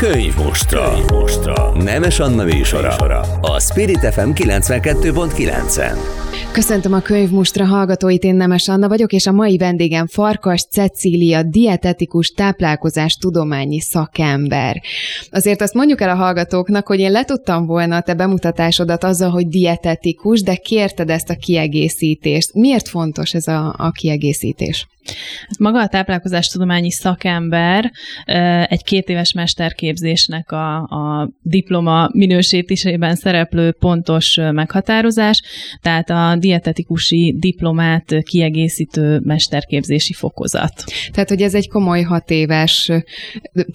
Könyvmostra. Könyvmostra. Nemes Anna műsora. A Spirit FM 92.9-en. Köszöntöm a könyvmustra hallgatóit, én Nemes Anna vagyok, és a mai vendégem Farkas Cecília, dietetikus táplálkozás tudományi szakember. Azért azt mondjuk el a hallgatóknak, hogy én letudtam volna a te bemutatásodat azzal, hogy dietetikus, de kérted ezt a kiegészítést. Miért fontos ez a, a kiegészítés? Hát maga a táplálkozástudományi szakember egy két éves mesterképzésnek a, a diploma minősítésében szereplő pontos meghatározás, tehát a dietetikusi diplomát kiegészítő mesterképzési fokozat. Tehát, hogy ez egy komoly hat éves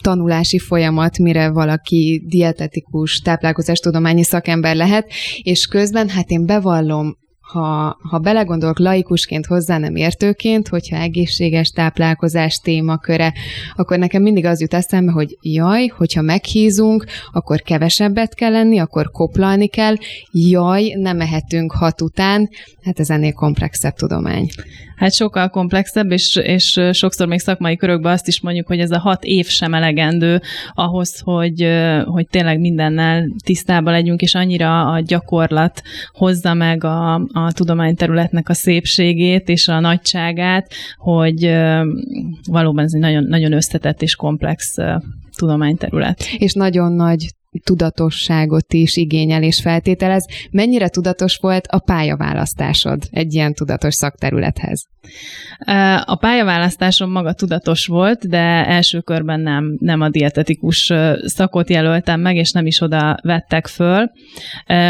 tanulási folyamat, mire valaki dietetikus táplálkozástudományi szakember lehet, és közben, hát én bevallom, ha, ha belegondolok laikusként hozzá nem értőként, hogyha egészséges táplálkozás témaköre, akkor nekem mindig az jut eszembe, hogy jaj, hogyha meghízunk, akkor kevesebbet kell lenni, akkor koplalni kell, jaj, nem mehetünk hat után, hát ez ennél komplexebb tudomány. Hát sokkal komplexebb, és, és sokszor még szakmai körökben azt is mondjuk, hogy ez a hat év sem elegendő ahhoz, hogy, hogy tényleg mindennel tisztában legyünk, és annyira a gyakorlat hozza meg a, a tudományterületnek a szépségét és a nagyságát, hogy valóban ez egy nagyon, nagyon összetett és komplex tudományterület. És nagyon nagy tudatosságot is igényel és feltételez. Mennyire tudatos volt a pályaválasztásod egy ilyen tudatos szakterülethez? A pályaválasztásom maga tudatos volt, de első körben nem, nem a dietetikus szakot jelöltem meg, és nem is oda vettek föl.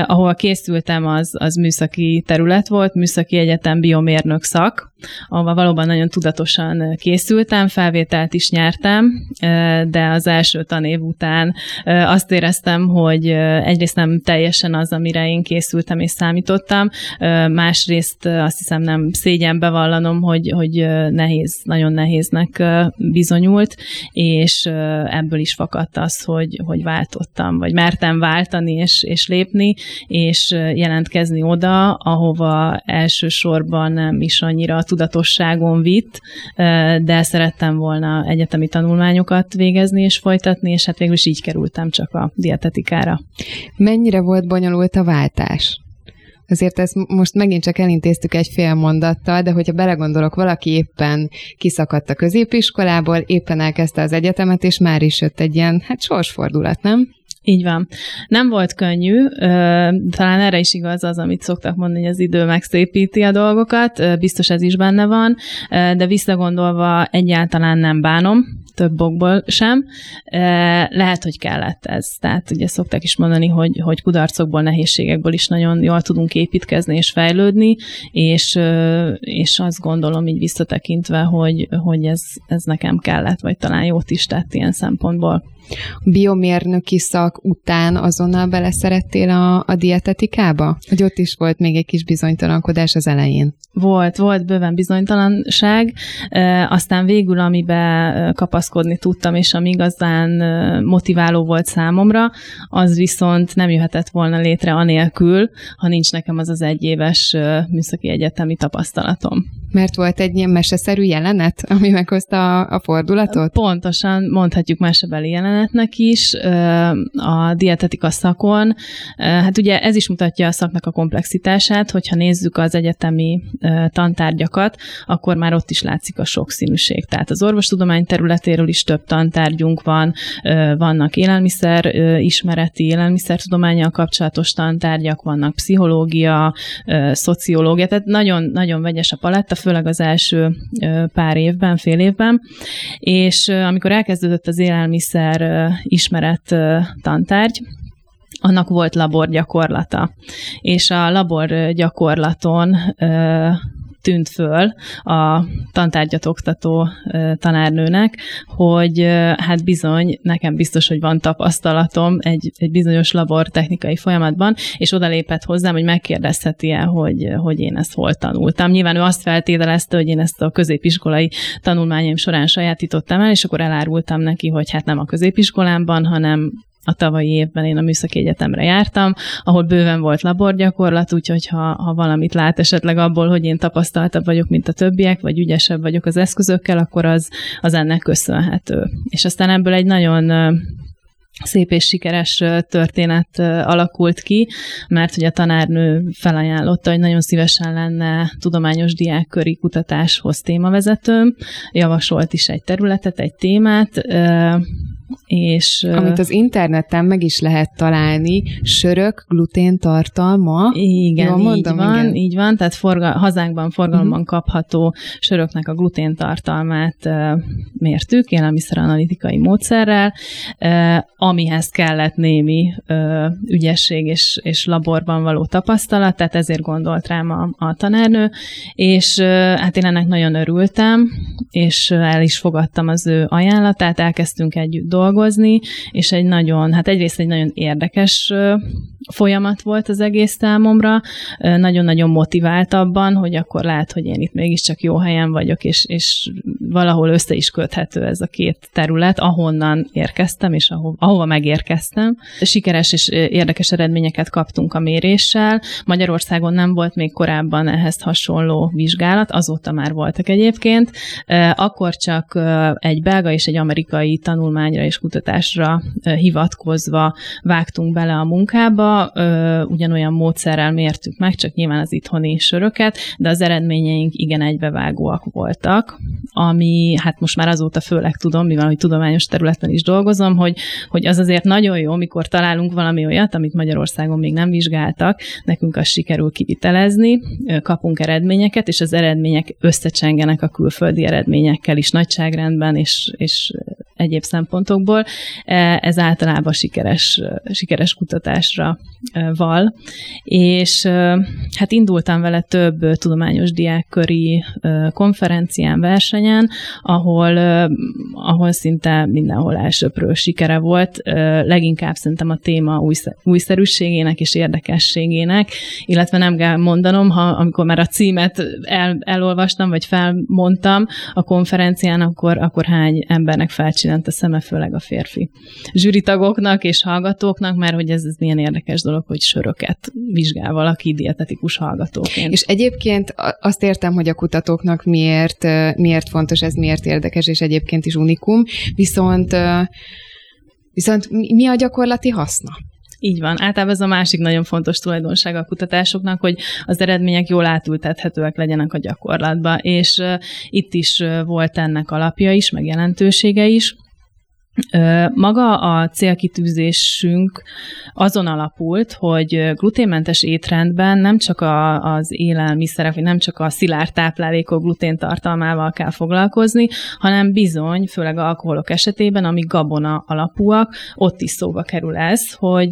Ahol készültem, az, az műszaki terület volt, műszaki egyetem biomérnök szak, ahol valóban nagyon tudatosan készültem, felvételt is nyertem, de az első tanév után azt éreztem, hogy egyrészt nem teljesen az, amire én készültem és számítottam, másrészt azt hiszem nem szégyen bevallanom, hogy, hogy nehéz, nagyon nehéznek bizonyult, és ebből is fakadt az, hogy, hogy váltottam, vagy mertem váltani és, és lépni, és jelentkezni oda, ahova elsősorban nem is annyira tudatosságon vitt, de szerettem volna egyetemi tanulmányokat végezni és folytatni, és hát végül is így kerültem csak a dietetikára. Mennyire volt bonyolult a váltás? Azért ezt most megint csak elintéztük egy fél mondattal, de hogyha belegondolok, valaki éppen kiszakadt a középiskolából, éppen elkezdte az egyetemet, és már is jött egy ilyen, hát sorsfordulat, nem? Így van. Nem volt könnyű, talán erre is igaz az, amit szoktak mondani, hogy az idő megszépíti a dolgokat, biztos ez is benne van, de visszagondolva egyáltalán nem bánom, több okból sem. Lehet, hogy kellett ez. Tehát ugye szokták is mondani, hogy, hogy kudarcokból, nehézségekből is nagyon jól tudunk építkezni és fejlődni, és, és azt gondolom így visszatekintve, hogy, hogy ez, ez nekem kellett, vagy talán jót is tett ilyen szempontból biomérnöki szak után azonnal beleszerettél a, a dietetikába? Hogy ott is volt még egy kis bizonytalankodás az elején? Volt, volt bőven bizonytalanság, aztán végül, amiben kapaszkodni tudtam, és ami igazán motiváló volt számomra, az viszont nem jöhetett volna létre anélkül, ha nincs nekem az az egyéves műszaki egyetemi tapasztalatom. Mert volt egy ilyen meseszerű jelenet, ami meghozta a, a fordulatot? Pontosan, mondhatjuk mesebeli jelenetnek is. A dietetika szakon, hát ugye ez is mutatja a szaknak a komplexitását, hogyha nézzük az egyetemi tantárgyakat, akkor már ott is látszik a sokszínűség. Tehát az orvostudomány területéről is több tantárgyunk van, vannak élelmiszer ismereti, élelmiszertudományjal kapcsolatos tantárgyak, vannak pszichológia, szociológia, tehát nagyon, nagyon vegyes a paletta, főleg az első pár évben, fél évben, és amikor elkezdődött az élelmiszer ismeret tantárgy, annak volt labor gyakorlata. És a labor gyakorlaton tűnt föl a tantárgyat oktató tanárnőnek, hogy hát bizony, nekem biztos, hogy van tapasztalatom egy, egy bizonyos labor technikai folyamatban, és odalépett hozzám, hogy megkérdezheti-e, hogy, hogy én ezt hol tanultam. Nyilván ő azt feltételezte, hogy én ezt a középiskolai tanulmányaim során sajátítottam el, és akkor elárultam neki, hogy hát nem a középiskolámban, hanem a tavalyi évben én a Műszaki Egyetemre jártam, ahol bőven volt laborgyakorlat, úgyhogy ha, ha valamit lát esetleg abból, hogy én tapasztaltabb vagyok, mint a többiek, vagy ügyesebb vagyok az eszközökkel, akkor az, az ennek köszönhető. És aztán ebből egy nagyon szép és sikeres történet alakult ki, mert hogy a tanárnő felajánlotta, hogy nagyon szívesen lenne tudományos diákköri kutatáshoz témavezetőm, javasolt is egy területet, egy témát, és, Amit az interneten meg is lehet találni, sörök, glutén tartalma. Igen, Jól mondom, így van, igen. így van, tehát forga, hazánkban forgalomban uh-huh. kapható söröknek a glutén tartalmát uh, mértük élelmiszeranalitikai módszerrel, uh, amihez kellett némi uh, ügyesség és, és laborban való tapasztalat, tehát ezért gondolt rám a, a tanárnő, és uh, hát én ennek nagyon örültem, és el is fogadtam az ő ajánlatát, elkezdtünk együtt dolgozni, és egy nagyon, hát egyrészt egy nagyon érdekes folyamat volt az egész számomra, nagyon-nagyon motivált abban, hogy akkor lát, hogy én itt mégiscsak jó helyen vagyok, és, és valahol össze is köthető ez a két terület, ahonnan érkeztem, és aho- ahova megérkeztem. Sikeres és érdekes eredményeket kaptunk a méréssel. Magyarországon nem volt még korábban ehhez hasonló vizsgálat, azóta már voltak egyébként. Akkor csak egy belga és egy amerikai tanulmányra és kutatásra hivatkozva vágtunk bele a munkába, ugyanolyan módszerrel mértük meg, csak nyilván az itthoni söröket, de az eredményeink igen egybevágóak voltak, ami hát most már azóta főleg tudom, mivel hogy tudományos területen is dolgozom, hogy, hogy az azért nagyon jó, mikor találunk valami olyat, amit Magyarországon még nem vizsgáltak, nekünk azt sikerül kivitelezni, kapunk eredményeket, és az eredmények összecsengenek a külföldi eredményekkel is nagyságrendben, és, és egyéb szempontokból. E, ez általában sikeres, sikeres kutatásra e, val. És e, hát indultam vele több tudományos diákköri konferencián, versenyen, ahol, ahol szinte mindenhol elsőprő sikere volt. Leginkább szerintem a téma újszerűségének és érdekességének, illetve nem kell mondanom, ha amikor már a címet el, elolvastam, vagy felmondtam a konferencián, akkor, akkor hány embernek felcsináltam csillant a szeme, főleg a férfi zsűritagoknak és hallgatóknak, mert hogy ez, ez milyen érdekes dolog, hogy söröket vizsgál valaki dietetikus hallgatóként. És egyébként azt értem, hogy a kutatóknak miért, miért fontos ez, miért érdekes, és egyébként is unikum, viszont Viszont mi a gyakorlati haszna? Így van. Általában ez a másik nagyon fontos tulajdonság a kutatásoknak, hogy az eredmények jól átültethetőek legyenek a gyakorlatba, és itt is volt ennek alapja is, meg jelentősége is. Maga a célkitűzésünk azon alapult, hogy gluténmentes étrendben nem csak a, az élelmiszerek, vagy nem csak a szilárd táplálékok glutén tartalmával kell foglalkozni, hanem bizony, főleg alkoholok esetében, ami gabona alapúak, ott is szóba kerül ez, hogy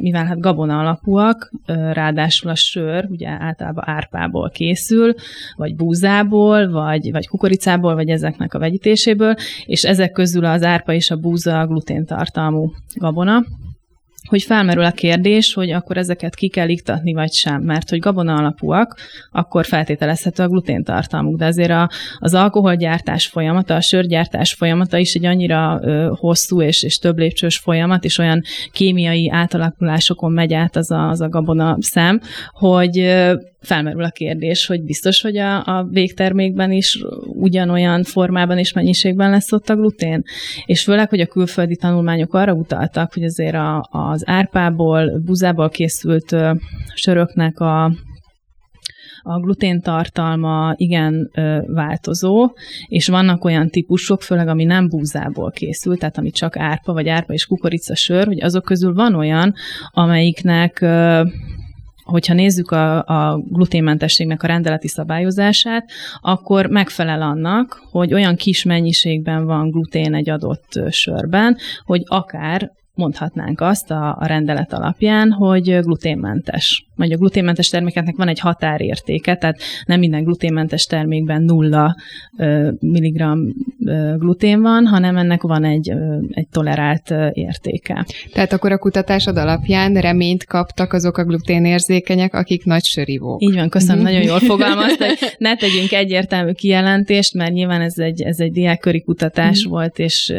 mivel hát gabona alapúak, ráadásul a sör ugye általában árpából készül, vagy búzából, vagy, vagy kukoricából, vagy ezeknek a vegyítéséből, és ezek közül az árpa és a búza gluténtartalmú gabona, hogy felmerül a kérdés, hogy akkor ezeket ki kell iktatni, vagy sem, mert hogy gabona alapúak, akkor feltételezhető a gluténtartalmuk, de azért a, az alkoholgyártás folyamata, a sörgyártás folyamata is egy annyira ö, hosszú és, és több lépcsős folyamat, és olyan kémiai átalakulásokon megy át az a, az a gabona szem, hogy ö, felmerül a kérdés, hogy biztos, hogy a, a végtermékben is ugyanolyan formában és mennyiségben lesz ott a glutén. És főleg, hogy a külföldi tanulmányok arra utaltak, hogy azért a, az árpából, buzából készült ö, söröknek a a glutén tartalma igen ö, változó, és vannak olyan típusok, főleg ami nem búzából készült, tehát ami csak árpa, vagy árpa és kukorica sör, hogy azok közül van olyan, amelyiknek ö, hogyha nézzük a, a gluténmentességnek a rendeleti szabályozását, akkor megfelel annak, hogy olyan kis mennyiségben van glutén egy adott sörben, hogy akár mondhatnánk azt a, a rendelet alapján, hogy gluténmentes vagy a gluténmentes termékeknek van egy határértéke, tehát nem minden gluténmentes termékben nulla milligram glutén van, hanem ennek van egy, egy tolerált értéke. Tehát akkor a kutatásod alapján reményt kaptak azok a gluténérzékenyek, akik nagy sörivók. Így van, köszönöm, nagyon jól fogalmazta, hogy ne tegyünk egyértelmű kijelentést, mert nyilván ez egy, ez egy diákköri kutatás mm. volt, és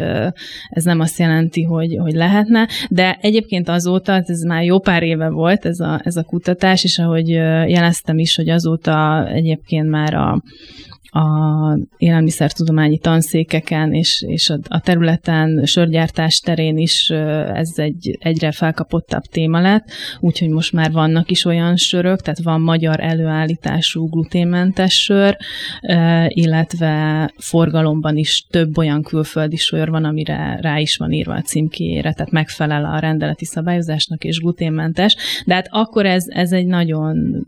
ez nem azt jelenti, hogy, hogy lehetne, de egyébként azóta, ez már jó pár éve volt ez a, ez a kutatás, és ahogy jeleztem is, hogy azóta egyébként már a, a élelmiszertudományi tanszékeken és, és a, a területen, sörgyártás terén is ez egy egyre felkapottabb téma lett, úgyhogy most már vannak is olyan sörök, tehát van magyar előállítású gluténmentes sör, illetve forgalomban is több olyan külföldi sör van, amire rá is van írva a címkéjére, tehát megfelel a rendeleti szabályozásnak és gluténmentes, de hát akkor ez, ez egy nagyon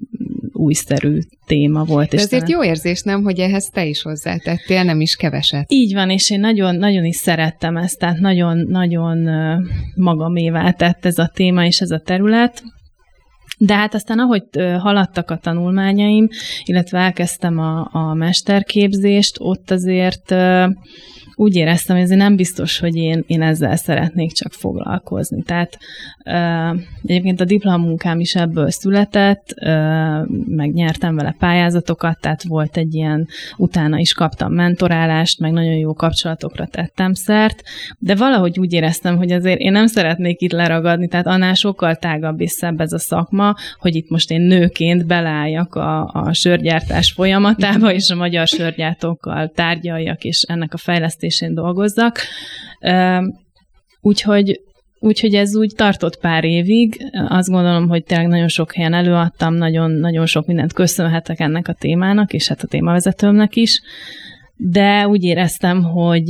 újszerű téma volt. De és azért talán... jó érzés, nem, hogy ehhez te is hozzátettél, nem is keveset. Így van, és én nagyon, nagyon is szerettem ezt, tehát nagyon, nagyon magamévá tett ez a téma és ez a terület. De hát aztán, ahogy haladtak a tanulmányaim, illetve elkezdtem a, a mesterképzést, ott azért úgy éreztem, hogy ez nem biztos, hogy én, én ezzel szeretnék csak foglalkozni. Tehát egyébként a diplomunkám is ebből született, megnyertem vele pályázatokat, tehát volt egy ilyen, utána is kaptam mentorálást, meg nagyon jó kapcsolatokra tettem szert, de valahogy úgy éreztem, hogy azért én nem szeretnék itt leragadni, tehát annál sokkal tágabb és szebb ez a szakma, hogy itt most én nőként beleálljak a, a sörgyártás folyamatába, és a magyar sörgyártókkal tárgyaljak, és ennek a fejlesztés fejlesztésén dolgozzak. Úgyhogy Úgyhogy ez úgy tartott pár évig. Azt gondolom, hogy tényleg nagyon sok helyen előadtam, nagyon, nagyon sok mindent köszönhetek ennek a témának, és hát a témavezetőmnek is. De úgy éreztem, hogy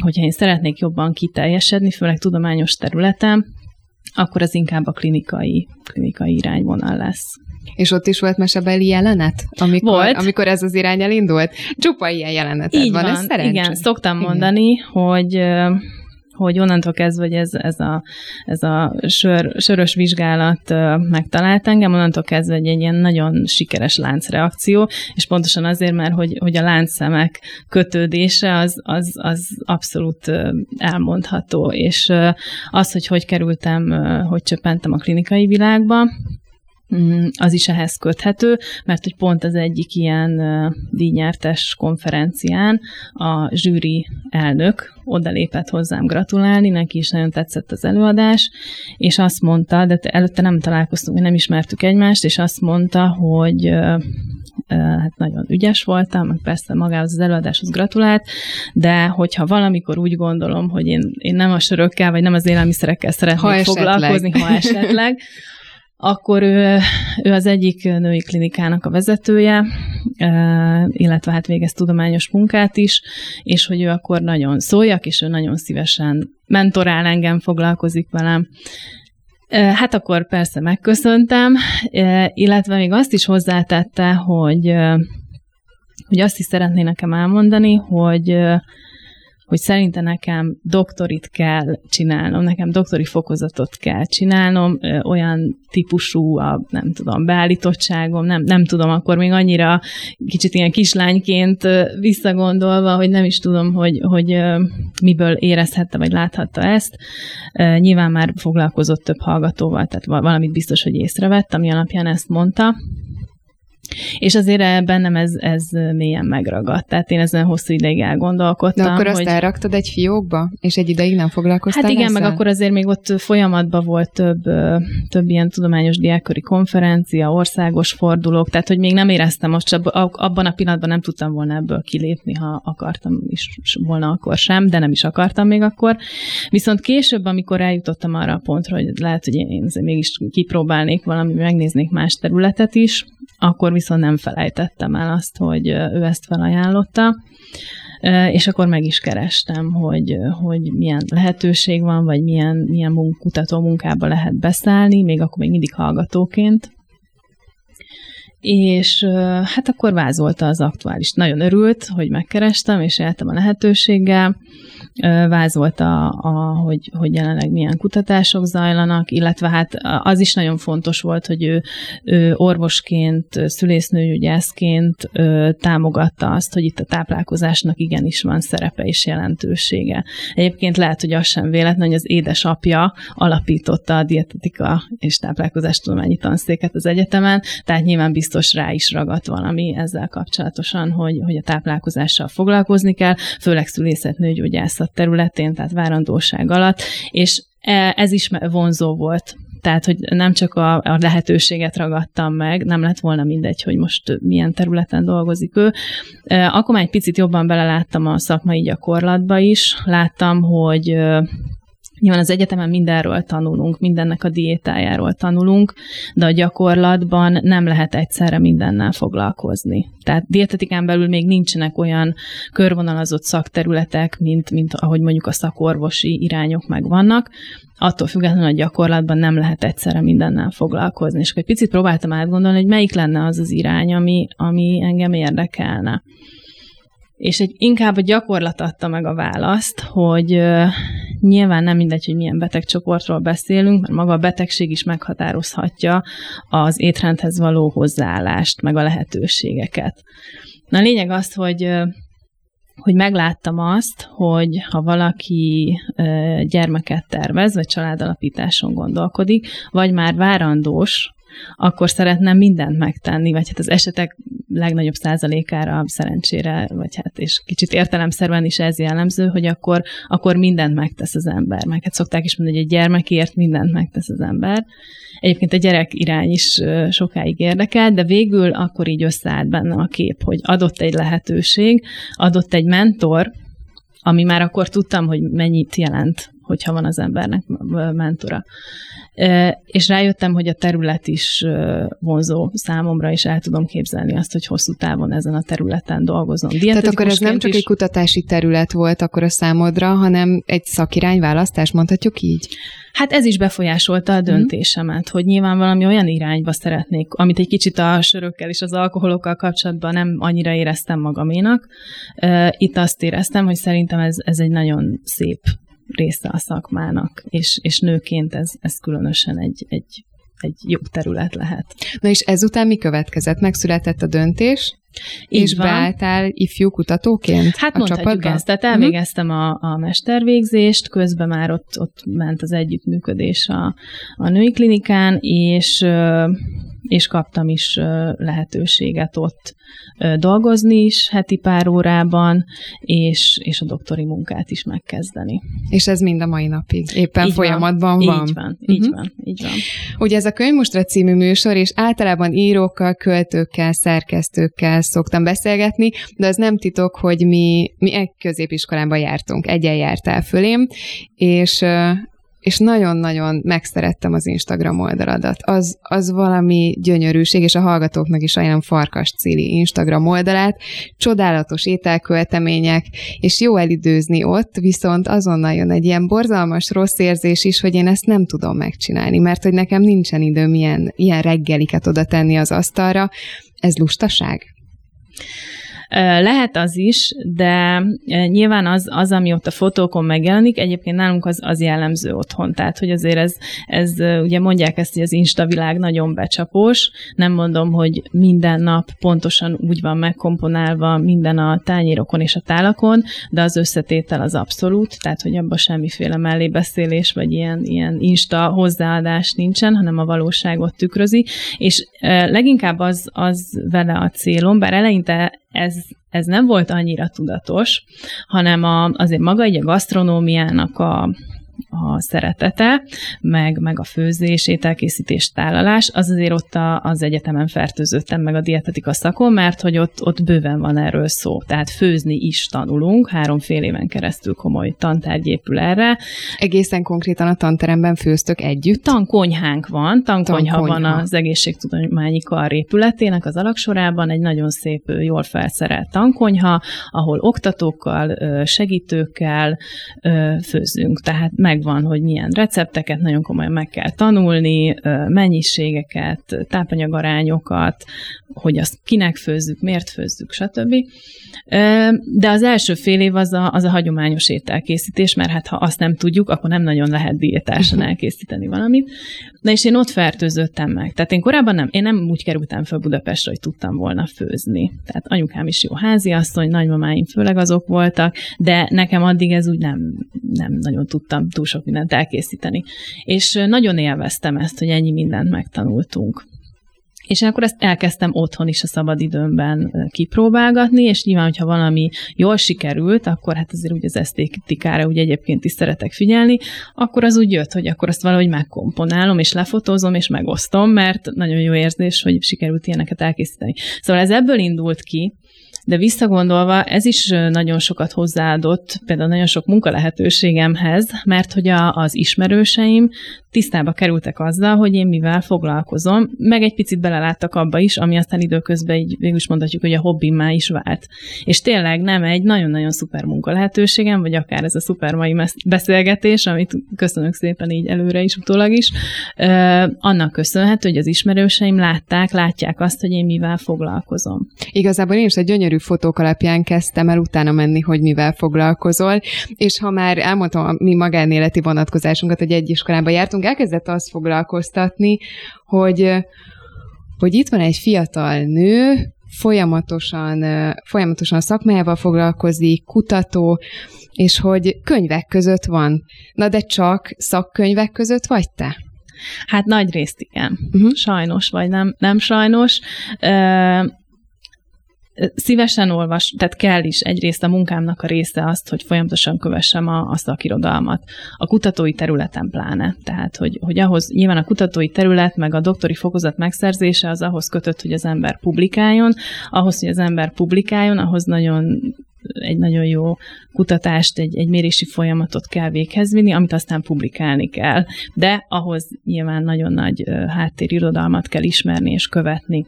hogyha én szeretnék jobban kiteljesedni, főleg tudományos területen, akkor az inkább a klinikai, klinikai irányvonal lesz. És ott is volt mesebeli jelenet, amikor, volt. amikor ez az irány elindult? Csupa ilyen jeleneted Így van, van, ez szerencsé. Igen, szoktam igen. mondani, hogy hogy onnantól kezdve, hogy ez, ez a, ez a sör, sörös vizsgálat megtalált engem, onnantól kezdve egy, egy ilyen nagyon sikeres láncreakció, és pontosan azért, mert hogy, hogy a láncszemek kötődése az, az, az abszolút elmondható, és az, hogy hogy kerültem, hogy csöppentem a klinikai világba, az is ehhez köthető, mert hogy pont az egyik ilyen díjnyertes konferencián a zsűri elnök odalépett hozzám gratulálni, neki is nagyon tetszett az előadás, és azt mondta, de előtte nem találkoztunk, nem ismertük egymást, és azt mondta, hogy hát nagyon ügyes voltam, meg persze magához az előadáshoz gratulált, de hogyha valamikor úgy gondolom, hogy én, én nem a sörökkel, vagy nem az élelmiszerekkel szeretnék ha foglalkozni, ha esetleg, akkor ő, ő az egyik női klinikának a vezetője, illetve hát végez tudományos munkát is, és hogy ő akkor nagyon szóljak, és ő nagyon szívesen mentorál engem, foglalkozik velem. Hát akkor persze megköszöntem, illetve még azt is hozzátette, hogy, hogy azt is szeretné nekem elmondani, hogy hogy szerinte nekem doktorit kell csinálnom, nekem doktori fokozatot kell csinálnom, olyan típusú a, nem tudom, beállítottságom, nem, nem tudom, akkor még annyira kicsit ilyen kislányként visszagondolva, hogy nem is tudom, hogy, hogy miből érezhette, vagy láthatta ezt. Nyilván már foglalkozott több hallgatóval, tehát valamit biztos, hogy észrevett, ami alapján ezt mondta. És azért bennem ez, ez mélyen megragadt. Tehát én ezen hosszú ideig elgondolkodtam. De akkor azt hogy... elraktad egy fiókba, és egy ideig nem foglalkoztál Hát igen, ezzel? meg akkor azért még ott folyamatban volt több, több ilyen tudományos diákköri konferencia, országos fordulók, tehát hogy még nem éreztem most, abban a pillanatban nem tudtam volna ebből kilépni, ha akartam is volna akkor sem, de nem is akartam még akkor. Viszont később, amikor eljutottam arra a pontra, hogy lehet, hogy én mégis kipróbálnék valami, megnéznék más területet is, akkor viszont nem felejtettem el azt, hogy ő ezt felajánlotta, és akkor meg is kerestem, hogy, hogy milyen lehetőség van, vagy milyen, milyen kutató munkába lehet beszállni, még akkor még mindig hallgatóként. És hát akkor vázolta az aktuális. Nagyon örült, hogy megkerestem, és éltem a lehetőséggel vázolta, a, hogy, hogy jelenleg milyen kutatások zajlanak, illetve hát az is nagyon fontos volt, hogy ő, ő orvosként, szülésznőgyászként támogatta azt, hogy itt a táplálkozásnak igenis van szerepe és jelentősége. Egyébként lehet, hogy az sem véletlen, hogy az édesapja alapította a dietetika és táplálkozástudományi tanszéket az egyetemen, tehát nyilván biztos rá is ragadt valami ezzel kapcsolatosan, hogy, hogy a táplálkozással foglalkozni kell, főleg szülészetnőgyógyászat területén, tehát várandóság alatt, és e, ez is vonzó volt Tehát, hogy nem csak a, a lehetőséget ragadtam meg, nem lett volna mindegy, hogy most milyen területen dolgozik ő. Akkor már egy picit jobban beleláttam a szakmai gyakorlatba is. Láttam, hogy Nyilván az egyetemen mindenről tanulunk, mindennek a diétájáról tanulunk, de a gyakorlatban nem lehet egyszerre mindennel foglalkozni. Tehát dietetikán belül még nincsenek olyan körvonalazott szakterületek, mint, mint ahogy mondjuk a szakorvosi irányok megvannak. Attól függetlenül a gyakorlatban nem lehet egyszerre mindennel foglalkozni. És akkor egy picit próbáltam átgondolni, hogy melyik lenne az az irány, ami, ami engem érdekelne. És egy, inkább a gyakorlat adta meg a választ, hogy uh, nyilván nem mindegy, hogy milyen betegcsoportról beszélünk, mert maga a betegség is meghatározhatja az étrendhez való hozzáállást, meg a lehetőségeket. Na a lényeg az, hogy uh, hogy megláttam azt, hogy ha valaki gyermeket tervez, vagy családalapításon gondolkodik, vagy már várandós, akkor szeretném mindent megtenni, vagy hát az esetek legnagyobb százalékára szerencsére, vagy hát és kicsit értelemszerűen is ez jellemző, hogy akkor, akkor mindent megtesz az ember. Meg hát szokták is mondani, hogy egy gyermekért mindent megtesz az ember. Egyébként a gyerek irány is sokáig érdekel, de végül akkor így összeállt bennem a kép, hogy adott egy lehetőség, adott egy mentor, ami már akkor tudtam, hogy mennyit jelent, hogyha van az embernek mentora. És rájöttem, hogy a terület is vonzó számomra, és el tudom képzelni azt, hogy hosszú távon ezen a területen dolgozom. Tehát akkor ez nem csak is... egy kutatási terület volt akkor a számodra, hanem egy szakirányválasztás, mondhatjuk így? Hát ez is befolyásolta a mhm. döntésemet, hogy nyilván valami olyan irányba szeretnék, amit egy kicsit a sörökkel és az alkoholokkal kapcsolatban nem annyira éreztem magaménak. Itt azt éreztem, hogy szerintem ez, ez egy nagyon szép része a szakmának, és, és nőként ez, ez különösen egy, egy, egy jobb terület lehet. Na és ezután mi következett? Megszületett a döntés, így és van. beálltál ifjú kutatóként Hát a mondhatjuk csapatba? ezt. Tehát mhm. elvégeztem a, a mestervégzést, közben már ott, ott ment az együttműködés a, a női klinikán, és, és kaptam is lehetőséget ott dolgozni is heti pár órában, és, és a doktori munkát is megkezdeni. És ez mind a mai napig éppen így folyamatban van. van. Így van, így uh-huh. van, így van. Ugye ez a Könyvmustra című műsor, és általában írókkal, költőkkel, szerkesztőkkel szoktam beszélgetni, de az nem titok, hogy mi, mi egy középiskolában jártunk, egyen jártál fölém, és és nagyon-nagyon megszerettem az Instagram oldaladat. Az, az valami gyönyörűség, és a hallgatóknak is ajánlom Farkas Cili Instagram oldalát. Csodálatos ételköltemények, és jó elidőzni ott, viszont azonnal jön egy ilyen borzalmas rossz érzés is, hogy én ezt nem tudom megcsinálni, mert hogy nekem nincsen időm ilyen, ilyen reggeliket oda tenni az asztalra. Ez lustaság? Lehet az is, de nyilván az, az ami ott a fotókon megjelenik, egyébként nálunk az, az jellemző otthon. Tehát, hogy azért ez, ez, ugye mondják ezt, hogy az Insta világ nagyon becsapós. Nem mondom, hogy minden nap pontosan úgy van megkomponálva minden a tányérokon és a tálakon, de az összetétel az abszolút, tehát, hogy abban semmiféle mellébeszélés, vagy ilyen, ilyen Insta hozzáadás nincsen, hanem a valóságot tükrözi, és leginkább az, az vele a célom, bár eleinte ez, ez nem volt annyira tudatos, hanem a, azért maga egy a gasztronómiának a, a szeretete, meg, meg a főzés, ételkészítés, tálalás, az azért ott a, az egyetemen fertőzöttem meg a dietetika szakon, mert hogy ott, ott bőven van erről szó. Tehát főzni is tanulunk, három fél éven keresztül komoly tantárgy épül erre. Egészen konkrétan a tanteremben főztök együtt? Tankonyhánk van, tankonyha, tankonyha. van az egészségtudományi kar épületének az alaksorában, egy nagyon szép, jól felszerelt tankonyha, ahol oktatókkal, segítőkkel főzünk. Tehát megvan, hogy milyen recepteket nagyon komolyan meg kell tanulni, mennyiségeket, tápanyagarányokat, hogy azt kinek főzzük, miért főzzük, stb. De az első fél év az a, az a hagyományos ételkészítés, mert hát ha azt nem tudjuk, akkor nem nagyon lehet diétásan elkészíteni valamit. Na és én ott fertőzöttem meg. Tehát én korábban nem, én nem úgy kerültem fel Budapestre, hogy tudtam volna főzni. Tehát anyukám is jó háziasszony, nagymamáim főleg azok voltak, de nekem addig ez úgy nem, nem nagyon tudtam túl sok mindent elkészíteni. És nagyon élveztem ezt, hogy ennyi mindent megtanultunk És akkor ezt elkezdtem otthon is a szabadidőmben kipróbálgatni, és nyilván, hogyha valami jól sikerült, akkor hát azért úgy az esztétikára úgy egyébként is szeretek figyelni, akkor az úgy jött, hogy akkor azt valahogy megkomponálom, és lefotózom, és megosztom, mert nagyon jó érzés, hogy sikerült ilyeneket elkészíteni. Szóval ez ebből indult ki, de visszagondolva, ez is nagyon sokat hozzáadott, például nagyon sok munkalehetőségemhez, mert hogy a, az ismerőseim tisztába kerültek azzal, hogy én mivel foglalkozom, meg egy picit beleláttak abba is, ami aztán időközben így végül is mondhatjuk, hogy a hobbimá is vált. És tényleg nem egy nagyon-nagyon szuper munkalehetőségem, vagy akár ez a szuper mai beszélgetés, amit köszönök szépen így előre is, utólag is, annak köszönhető, hogy az ismerőseim látták, látják azt, hogy én mivel foglalkozom. Igazából én is egy gyönyörű fotók alapján kezdtem el utána menni, hogy mivel foglalkozol, és ha már elmondtam a mi magánéleti vonatkozásunkat, hogy egy iskolába jártunk, elkezdett azt foglalkoztatni, hogy, hogy itt van egy fiatal nő, folyamatosan, folyamatosan szakmájával foglalkozik, kutató, és hogy könyvek között van. Na de csak szakkönyvek között vagy te? Hát nagy részt igen. Uh-huh. Sajnos, vagy nem, nem sajnos szívesen olvas, tehát kell is egyrészt a munkámnak a része azt, hogy folyamatosan kövessem a, a szakirodalmat. A kutatói területen pláne. Tehát, hogy, hogy ahhoz nyilván a kutatói terület, meg a doktori fokozat megszerzése az ahhoz kötött, hogy az ember publikáljon. Ahhoz, hogy az ember publikáljon, ahhoz nagyon egy nagyon jó kutatást, egy, egy mérési folyamatot kell véghez vinni, amit aztán publikálni kell. De ahhoz nyilván nagyon nagy háttérirodalmat kell ismerni és követni.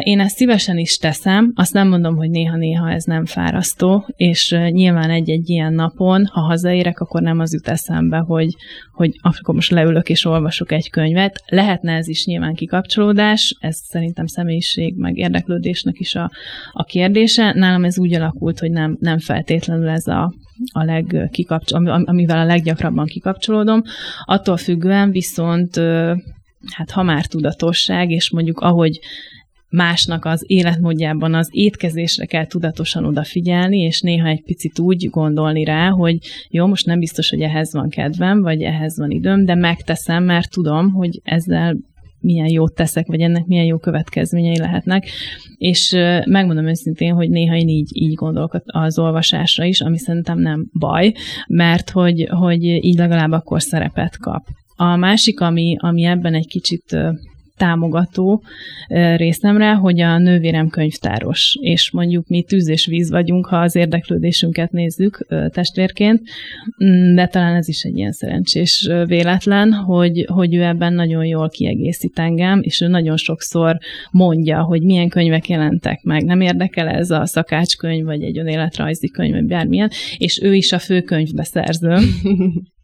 Én ezt szívesen is teszem, azt nem mondom, hogy néha-néha ez nem fárasztó, és nyilván egy-egy ilyen napon, ha hazaérek, akkor nem az jut eszembe, hogy, hogy akkor most leülök és olvasok egy könyvet. Lehetne ez is nyilván kikapcsolódás, ez szerintem személyiség, meg érdeklődésnek is a, a kérdése. Nálam ez úgy alakult, hogy nem, nem feltétlenül ez a, a legkikapcsol, amivel a leggyakrabban kikapcsolódom. Attól függően viszont hát ha már tudatosság, és mondjuk ahogy másnak az életmódjában az étkezésre kell tudatosan odafigyelni, és néha egy picit úgy gondolni rá, hogy jó, most nem biztos, hogy ehhez van kedvem, vagy ehhez van időm, de megteszem, mert tudom, hogy ezzel milyen jót teszek, vagy ennek milyen jó következményei lehetnek. És megmondom őszintén, hogy néha én így, így gondolok az olvasásra is, ami szerintem nem baj, mert hogy, hogy így legalább akkor szerepet kap. A másik, ami, ami ebben egy kicsit támogató részemre, hogy a nővérem könyvtáros, és mondjuk mi tűz és víz vagyunk, ha az érdeklődésünket nézzük testvérként, mm, de talán ez is egy ilyen szerencsés véletlen, hogy, hogy ő ebben nagyon jól kiegészít engem, és ő nagyon sokszor mondja, hogy milyen könyvek jelentek meg. Nem érdekel ez a szakácskönyv, vagy egy önéletrajzi könyv, vagy bármilyen, és ő is a főkönyvbeszerző.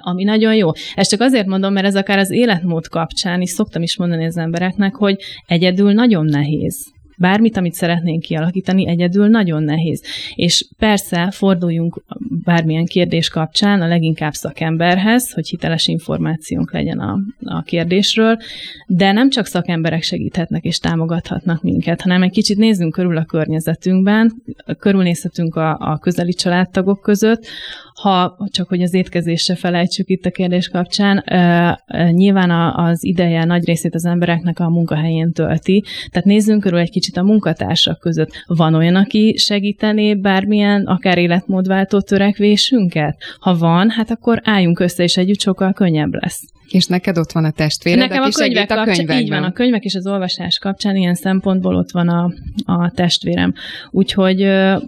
ami nagyon jó. Ezt csak azért mondom, mert ez akár az életmód kapcsán is szoktam is mondani az embereknek, hogy egyedül nagyon nehéz bármit, amit szeretnénk kialakítani, egyedül nagyon nehéz. És persze forduljunk bármilyen kérdés kapcsán a leginkább szakemberhez, hogy hiteles információnk legyen a, a kérdésről, de nem csak szakemberek segíthetnek és támogathatnak minket, hanem egy kicsit nézzünk körül a környezetünkben, körülnézhetünk a, a közeli családtagok között, ha csak hogy az étkezésre felejtsük itt a kérdés kapcsán, nyilván az ideje nagy részét az embereknek a munkahelyén tölti, tehát nézzünk körül egy kicsit a munkatársak között. Van olyan, aki segítené bármilyen, akár életmódváltó törekvésünket? Ha van, hát akkor álljunk össze, és együtt sokkal könnyebb lesz. És neked ott van a testvéred, Nekem aki a könyvek a könyvekben. Így van, a könyvek és az olvasás kapcsán ilyen szempontból ott van a, a testvérem. Úgyhogy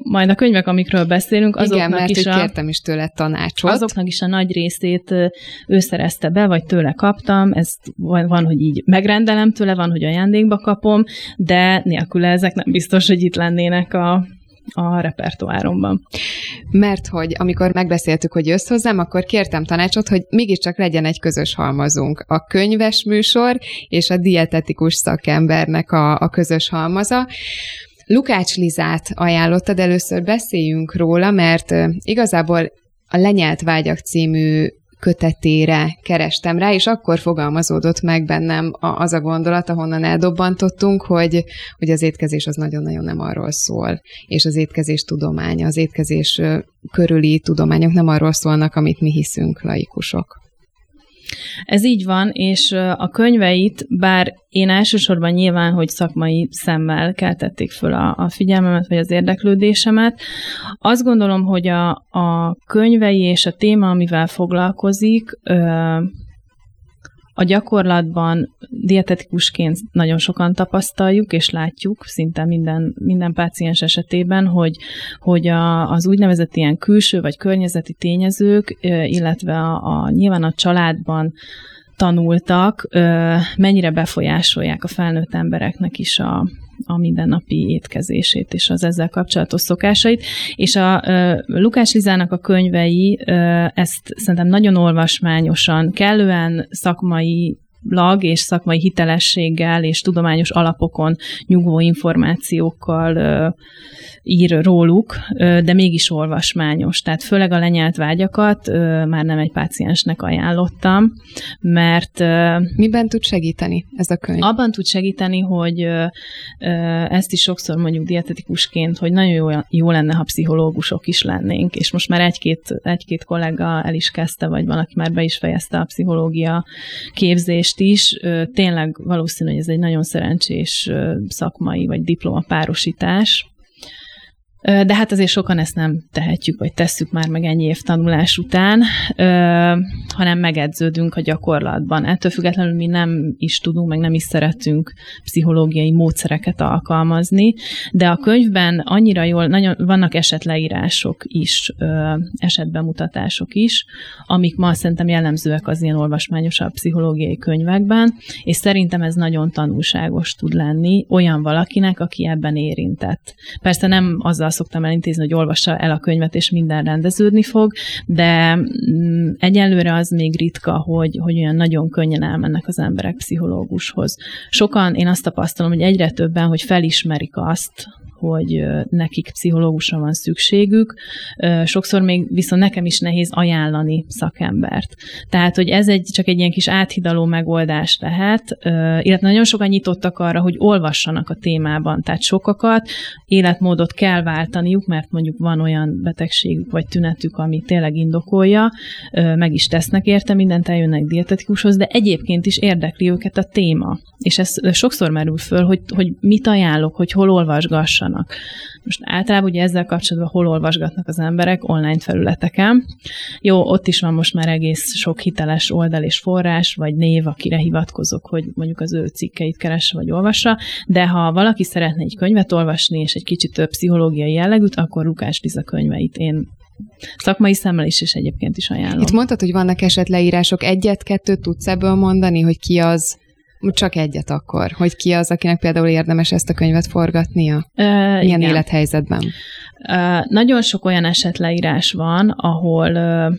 majd a könyvek, amikről beszélünk, azoknak Igen, mert is a, kértem is tőle tanácsot. Azoknak is a nagy részét ő szerezte be, vagy tőle kaptam. Ez van, van, hogy így megrendelem tőle, van, hogy ajándékba kapom, de nélkül ezek nem biztos, hogy itt lennének a, a repertoáromban. Mert hogy amikor megbeszéltük, hogy jössz hozzám, akkor kértem tanácsot, hogy mégiscsak legyen egy közös halmazunk. A könyves műsor és a dietetikus szakembernek a, a közös halmaza. Lukács Lizát ajánlottad, először beszéljünk róla, mert igazából a Lenyelt Vágyak című kötetére kerestem rá, és akkor fogalmazódott meg bennem az a gondolat, ahonnan eldobbantottunk, hogy, hogy az étkezés az nagyon-nagyon nem arról szól, és az étkezés tudománya, az étkezés körüli tudományok nem arról szólnak, amit mi hiszünk, laikusok. Ez így van, és a könyveit, bár én elsősorban nyilván, hogy szakmai szemmel keltették föl a, a figyelmemet, vagy az érdeklődésemet, azt gondolom, hogy a, a könyvei és a téma, amivel foglalkozik, a gyakorlatban dietetikusként nagyon sokan tapasztaljuk és látjuk szinte minden, minden páciens esetében, hogy, hogy a, az úgynevezett ilyen külső vagy környezeti tényezők, illetve a, a nyilván a családban tanultak, mennyire befolyásolják a felnőtt embereknek is a, a mindennapi étkezését és az ezzel kapcsolatos szokásait. És a Lukás Lizának a könyvei ezt szerintem nagyon olvasmányosan, kellően szakmai lag és szakmai hitelességgel és tudományos alapokon nyugvó információkkal ír róluk, de mégis olvasmányos. Tehát főleg a lenyelt vágyakat már nem egy páciensnek ajánlottam, mert... Miben tud segíteni ez a könyv? Abban tud segíteni, hogy ezt is sokszor mondjuk dietetikusként, hogy nagyon jó, jó lenne, ha pszichológusok is lennénk, és most már egy-két, egy-két kollega el is kezdte, vagy van, aki már be is fejezte a pszichológia képzést is. Tényleg valószínű, hogy ez egy nagyon szerencsés szakmai vagy diplomapárosítás, de hát azért sokan ezt nem tehetjük, vagy tesszük már meg ennyi év tanulás után, hanem megedződünk a gyakorlatban. Ettől függetlenül mi nem is tudunk, meg nem is szeretünk pszichológiai módszereket alkalmazni, de a könyvben annyira jól, nagyon vannak esetleírások is, esetbemutatások is, amik ma szerintem jellemzőek az ilyen olvasmányosabb pszichológiai könyvekben, és szerintem ez nagyon tanulságos tud lenni olyan valakinek, aki ebben érintett. Persze nem azzal szoktam elintézni, hogy olvassa el a könyvet, és minden rendeződni fog, de mm, egyelőre az még ritka, hogy, hogy olyan nagyon könnyen elmennek az emberek pszichológushoz. Sokan, én azt tapasztalom, hogy egyre többen, hogy felismerik azt, hogy nekik pszichológusra van szükségük. Sokszor még viszont nekem is nehéz ajánlani szakembert. Tehát, hogy ez egy, csak egy ilyen kis áthidaló megoldás lehet, illetve nagyon sokan nyitottak arra, hogy olvassanak a témában. Tehát sokakat életmódot kell váltaniuk, mert mondjuk van olyan betegségük vagy tünetük, ami tényleg indokolja, meg is tesznek érte mindent, eljönnek dietetikushoz, de egyébként is érdekli őket a téma. És ez sokszor merül föl, hogy, hogy mit ajánlok, hogy hol olvasgassanak. Most általában ugye ezzel kapcsolatban hol olvasgatnak az emberek online felületeken. Jó, ott is van most már egész sok hiteles oldal és forrás, vagy név, akire hivatkozok, hogy mondjuk az ő cikkeit keresse vagy olvassa, de ha valaki szeretne egy könyvet olvasni, és egy kicsit több pszichológiai jellegűt, akkor Lukás Liza könyveit én Szakmai szemmel is, és egyébként is ajánlom. Itt mondtad, hogy vannak esetleírások. Egyet-kettőt tudsz ebből mondani, hogy ki az, csak egyet akkor, hogy ki az, akinek például érdemes ezt a könyvet forgatnia? Uh, Milyen igen. élethelyzetben? Uh, nagyon sok olyan esetleírás van, ahol uh,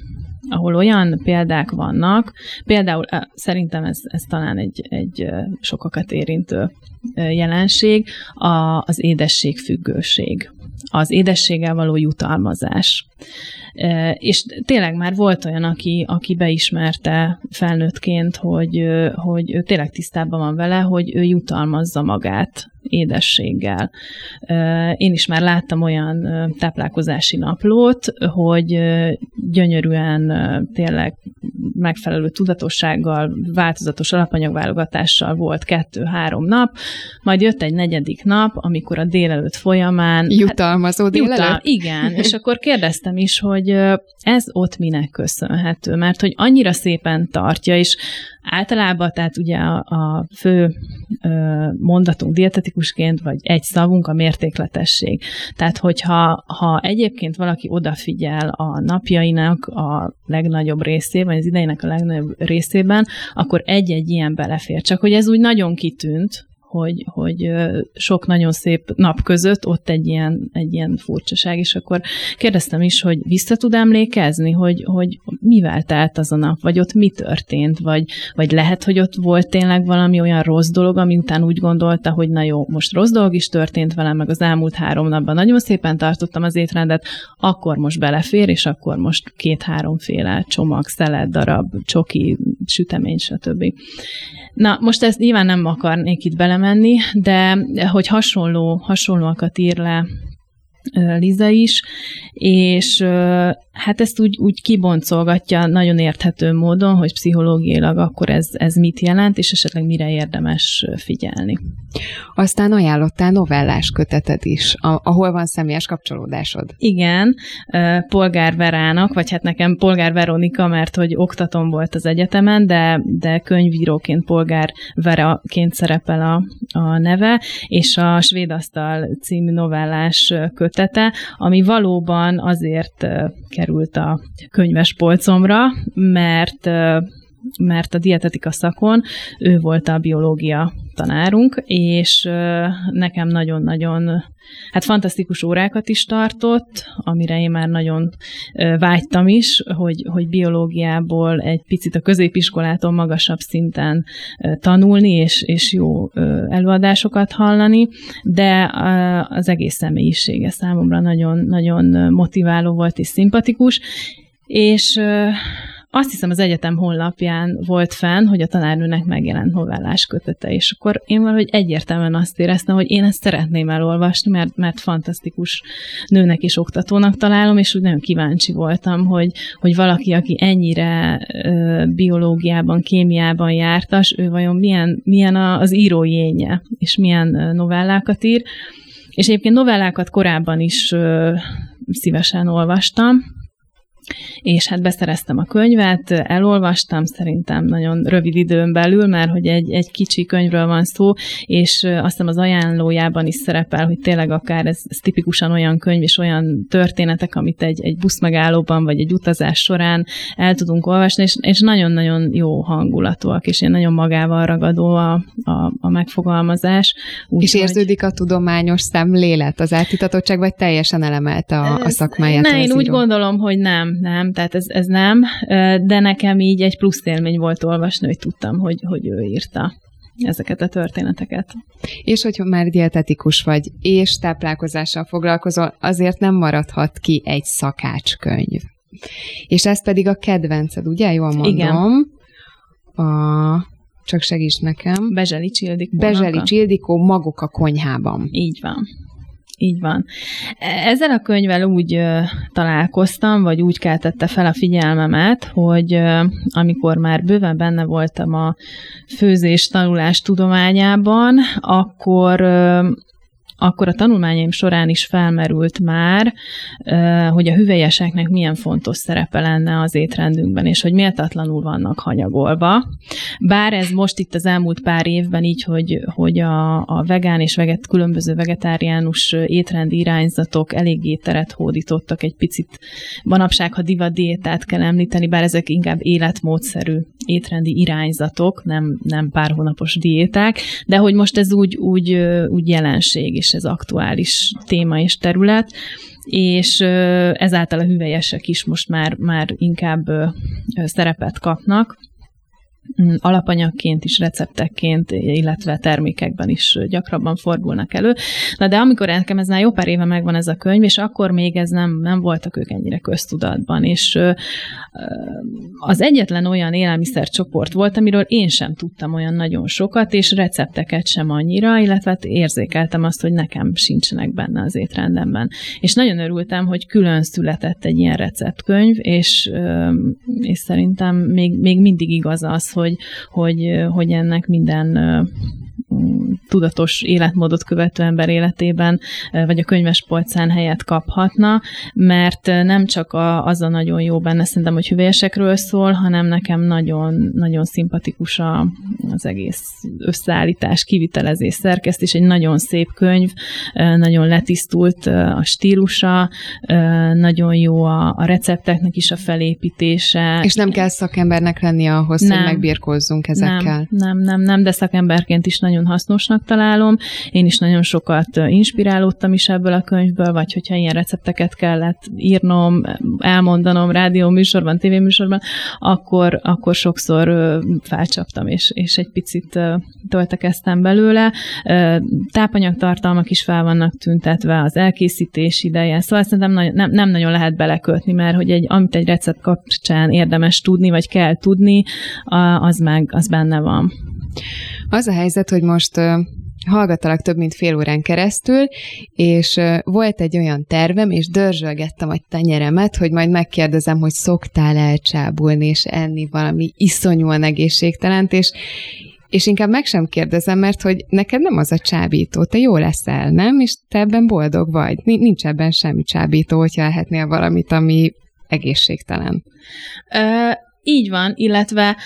ahol olyan példák vannak, például szerintem ez, ez talán egy, egy sokakat érintő jelenség, a, az édességfüggőség, az édességgel való jutalmazás. És tényleg már volt olyan, aki, aki beismerte felnőttként, hogy, hogy ő tényleg tisztában van vele, hogy ő jutalmazza magát édességgel. Én is már láttam olyan táplálkozási naplót, hogy gyönyörűen tényleg megfelelő tudatossággal, változatos alapanyagválogatással volt kettő-három nap, majd jött egy negyedik nap, amikor a délelőtt folyamán... Jutalmazó hát, délelőtt? Jutal, igen, és akkor kérdeztem is, hogy ez ott minek köszönhető, mert hogy annyira szépen tartja, és általában, tehát ugye a, a fő mondatunk dietetikusként, vagy egy szavunk a mértékletesség. Tehát, hogyha ha egyébként valaki odafigyel a napjainak a legnagyobb részében, az idejének a legnagyobb részében, akkor egy-egy ilyen belefér. Csak hogy ez úgy nagyon kitűnt, hogy, hogy sok nagyon szép nap között ott egy ilyen, egy ilyen furcsaság, és akkor kérdeztem is, hogy vissza tud emlékezni, hogy, hogy mivel telt az a nap, vagy ott mi történt, vagy, vagy lehet, hogy ott volt tényleg valami olyan rossz dolog, ami után úgy gondolta, hogy na jó, most rossz dolog is történt velem, meg az elmúlt három napban nagyon szépen tartottam az étrendet, akkor most belefér, és akkor most két-háromféle csomag, szelet, darab, csoki, sütemény, stb. Na, most ezt nyilván nem akarnék itt belemenni, de hogy hasonló, hasonlóakat ír le Liza is, és hát ezt úgy, úgy kiboncolgatja nagyon érthető módon, hogy pszichológiailag akkor ez, ez mit jelent, és esetleg mire érdemes figyelni. Aztán ajánlottál novellás köteted is, ahol van személyes kapcsolódásod. Igen, Polgár Verának, vagy hát nekem Polgár Veronika, mert hogy oktatom volt az egyetemen, de, de könyvíróként Polgár Veraként szerepel a, a neve, és a Svédasztal című novellás kötete, ami valóban azért került a könyves polcomra, mert mert a dietetika szakon ő volt a biológia tanárunk, és nekem nagyon-nagyon, hát fantasztikus órákat is tartott, amire én már nagyon vágytam is, hogy, hogy biológiából egy picit a középiskolától magasabb szinten tanulni, és, és jó előadásokat hallani, de az egész személyisége számomra nagyon, nagyon motiváló volt és szimpatikus, és azt hiszem az egyetem honlapján volt fenn, hogy a tanárnőnek megjelent novellás kötete, és akkor én valahogy egyértelműen azt éreztem, hogy én ezt szeretném elolvasni, mert, mert fantasztikus nőnek és oktatónak találom, és úgy nagyon kíváncsi voltam, hogy, hogy valaki, aki ennyire ö, biológiában, kémiában jártas, ő vajon milyen, milyen az írói énje, és milyen novellákat ír. És egyébként novellákat korábban is ö, szívesen olvastam, és hát beszereztem a könyvet, elolvastam szerintem nagyon rövid időn belül, mert hogy egy, egy kicsi könyvről van szó, és azt hiszem az ajánlójában is szerepel, hogy tényleg akár ez, ez tipikusan olyan könyv és olyan történetek, amit egy, egy buszmegállóban vagy egy utazás során el tudunk olvasni, és, és nagyon-nagyon jó hangulatúak, és én nagyon magával ragadó a, a, a megfogalmazás. Úgy, és érződik hogy... a tudományos szemlélet, az átitatottság, vagy teljesen elemelt a, a szakmáját? Ne, én úgy gondolom, hogy nem, nem, tehát ez, ez nem, de nekem így egy plusz élmény volt olvasni, hogy tudtam, hogy, hogy ő írta ezeket a történeteket. És hogyha már dietetikus vagy, és táplálkozással foglalkozol, azért nem maradhat ki egy szakácskönyv. És ez pedig a kedvenced, ugye? Jól mondom. Igen. A csak segíts nekem. Bezseli Csildikó. Bezseli Csildikó, maguk a konyhában. Így van. Így van. Ezzel a könyvvel úgy találkoztam, vagy úgy keltette fel a figyelmemet, hogy amikor már bőven benne voltam a főzés tanulás tudományában, akkor akkor a tanulmányaim során is felmerült már, hogy a hüvelyeseknek milyen fontos szerepe lenne az étrendünkben, és hogy méltatlanul vannak hanyagolva. Bár ez most itt az elmúlt pár évben így, hogy, hogy a, a vegán és veget, különböző vegetáriánus étrendi irányzatok eléggé teret hódítottak egy picit. Manapság, ha divat diétát kell említeni, bár ezek inkább életmódszerű étrendi irányzatok, nem, nem pár hónapos diéták, de hogy most ez úgy, úgy, úgy jelenség, és ez aktuális téma és terület, és ezáltal a hüvelyesek is most már, már inkább szerepet kapnak. Mm, alapanyagként is, receptekként, illetve termékekben is gyakrabban fordulnak elő. Na de amikor nekem ez már jó pár éve megvan ez a könyv, és akkor még ez nem, nem voltak ők ennyire köztudatban, és az egyetlen olyan élelmiszercsoport volt, amiről én sem tudtam olyan nagyon sokat, és recepteket sem annyira, illetve hát érzékeltem azt, hogy nekem sincsenek benne az étrendemben. És nagyon örültem, hogy külön született egy ilyen receptkönyv, és, és szerintem még, még mindig igaz az, hogy, hogy, hogy ennek minden tudatos életmódot követő ember életében, vagy a könyves polcán helyet kaphatna, mert nem csak a, az a nagyon jó benne, szerintem, hogy hüvelyesekről szól, hanem nekem nagyon, nagyon szimpatikus a, az egész összeállítás, kivitelezés, szerkesztés, egy nagyon szép könyv, nagyon letisztult a stílusa, nagyon jó a, a recepteknek is a felépítése. És nem kell szakembernek lenni ahhoz, nem, hogy megbírkozzunk ezekkel. Nem, nem, nem, nem, de szakemberként is nagyon hasznosnak találom. Én is nagyon sokat inspirálódtam is ebből a könyvből, vagy hogyha ilyen recepteket kellett írnom, elmondanom rádió műsorban, tévéműsorban, akkor, akkor sokszor felcsaptam, és, és egy picit töltekeztem belőle. Tápanyagtartalmak is fel vannak tüntetve, az elkészítés ideje, szóval szerintem nem, nem nagyon lehet belekötni, mert hogy egy, amit egy recept kapcsán érdemes tudni, vagy kell tudni, az meg, az benne van. Az a helyzet, hogy most hallgattalak több mint fél órán keresztül, és volt egy olyan tervem, és dörzsölgettem a tenyeremet, hogy majd megkérdezem, hogy szoktál elcsábulni és enni valami iszonyúan egészségtelent, és és inkább meg sem kérdezem, mert hogy neked nem az a csábító, te jó leszel, nem? És te ebben boldog vagy. Nincs ebben semmi csábító, hogyha elhetnél valamit, ami egészségtelen. Uh, így van, illetve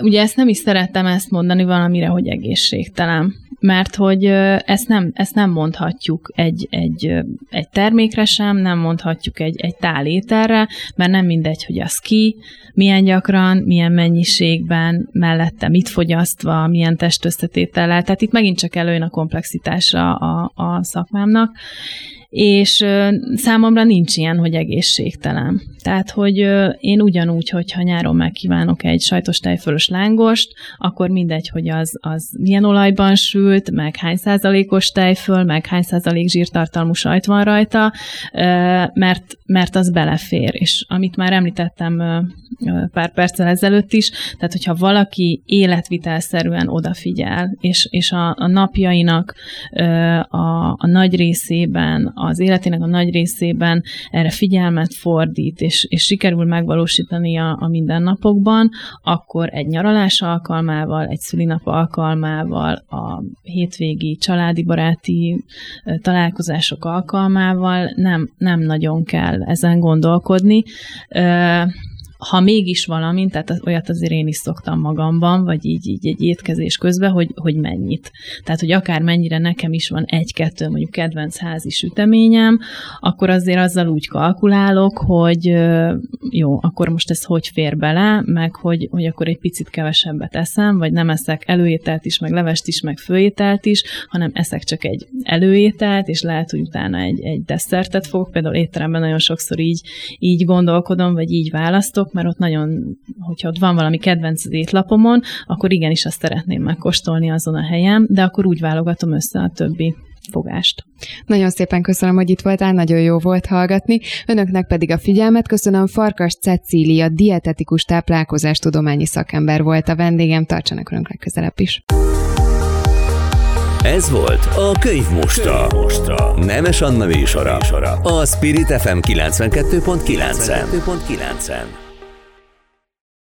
ugye ezt nem is szerettem ezt mondani valamire, hogy egészségtelen mert hogy ezt nem, ezt nem mondhatjuk egy, egy, egy termékre sem, nem mondhatjuk egy, egy tálételre, mert nem mindegy, hogy az ki, milyen gyakran, milyen mennyiségben, mellette mit fogyasztva, milyen testösszetétellel. Tehát itt megint csak előjön a komplexitása a, a szakmámnak, és számomra nincs ilyen, hogy egészségtelen. Tehát, hogy én ugyanúgy, hogyha nyáron megkívánok egy sajtos tejfölös lángost, akkor mindegy, hogy az, az milyen olajban sült, meg hány százalékos tejföl, meg hány százalék zsírtartalmú sajt van rajta, mert, mert az belefér. És amit már említettem pár perccel ezelőtt is, tehát hogyha valaki életvitelszerűen odafigyel, és, és a, a napjainak a, a nagy részében, az életének a nagy részében erre figyelmet fordít, és, és sikerül megvalósítani a, a mindennapokban, akkor egy nyaralás alkalmával, egy szülinap alkalmával, a hétvégi családi baráti találkozások alkalmával nem, nem nagyon kell ezen gondolkodni ha mégis valami, tehát olyat azért én is szoktam magamban, vagy így, így egy étkezés közben, hogy, hogy mennyit. Tehát, hogy akár mennyire nekem is van egy-kettő mondjuk kedvenc házi süteményem, akkor azért azzal úgy kalkulálok, hogy jó, akkor most ez hogy fér bele, meg hogy, hogy akkor egy picit kevesebbet eszem, vagy nem eszek előételt is, meg levest is, meg főételt is, hanem eszek csak egy előételt, és lehet, hogy utána egy, egy desszertet fogok. Például étteremben nagyon sokszor így, így gondolkodom, vagy így választok, mert ott nagyon, hogyha ott van valami kedvenc étlapomon, akkor igenis azt szeretném megkóstolni azon a helyen, de akkor úgy válogatom össze a többi fogást. Nagyon szépen köszönöm, hogy itt voltál, nagyon jó volt hallgatni. Önöknek pedig a figyelmet köszönöm. Farkas Cecília, dietetikus táplálkozás tudományi szakember volt a vendégem. Tartsanak önök legközelebb is. Ez volt a Könyv Mostra. Könyvmostra. Nemes Anna műsora. A Spirit FM 92.9. 92.9.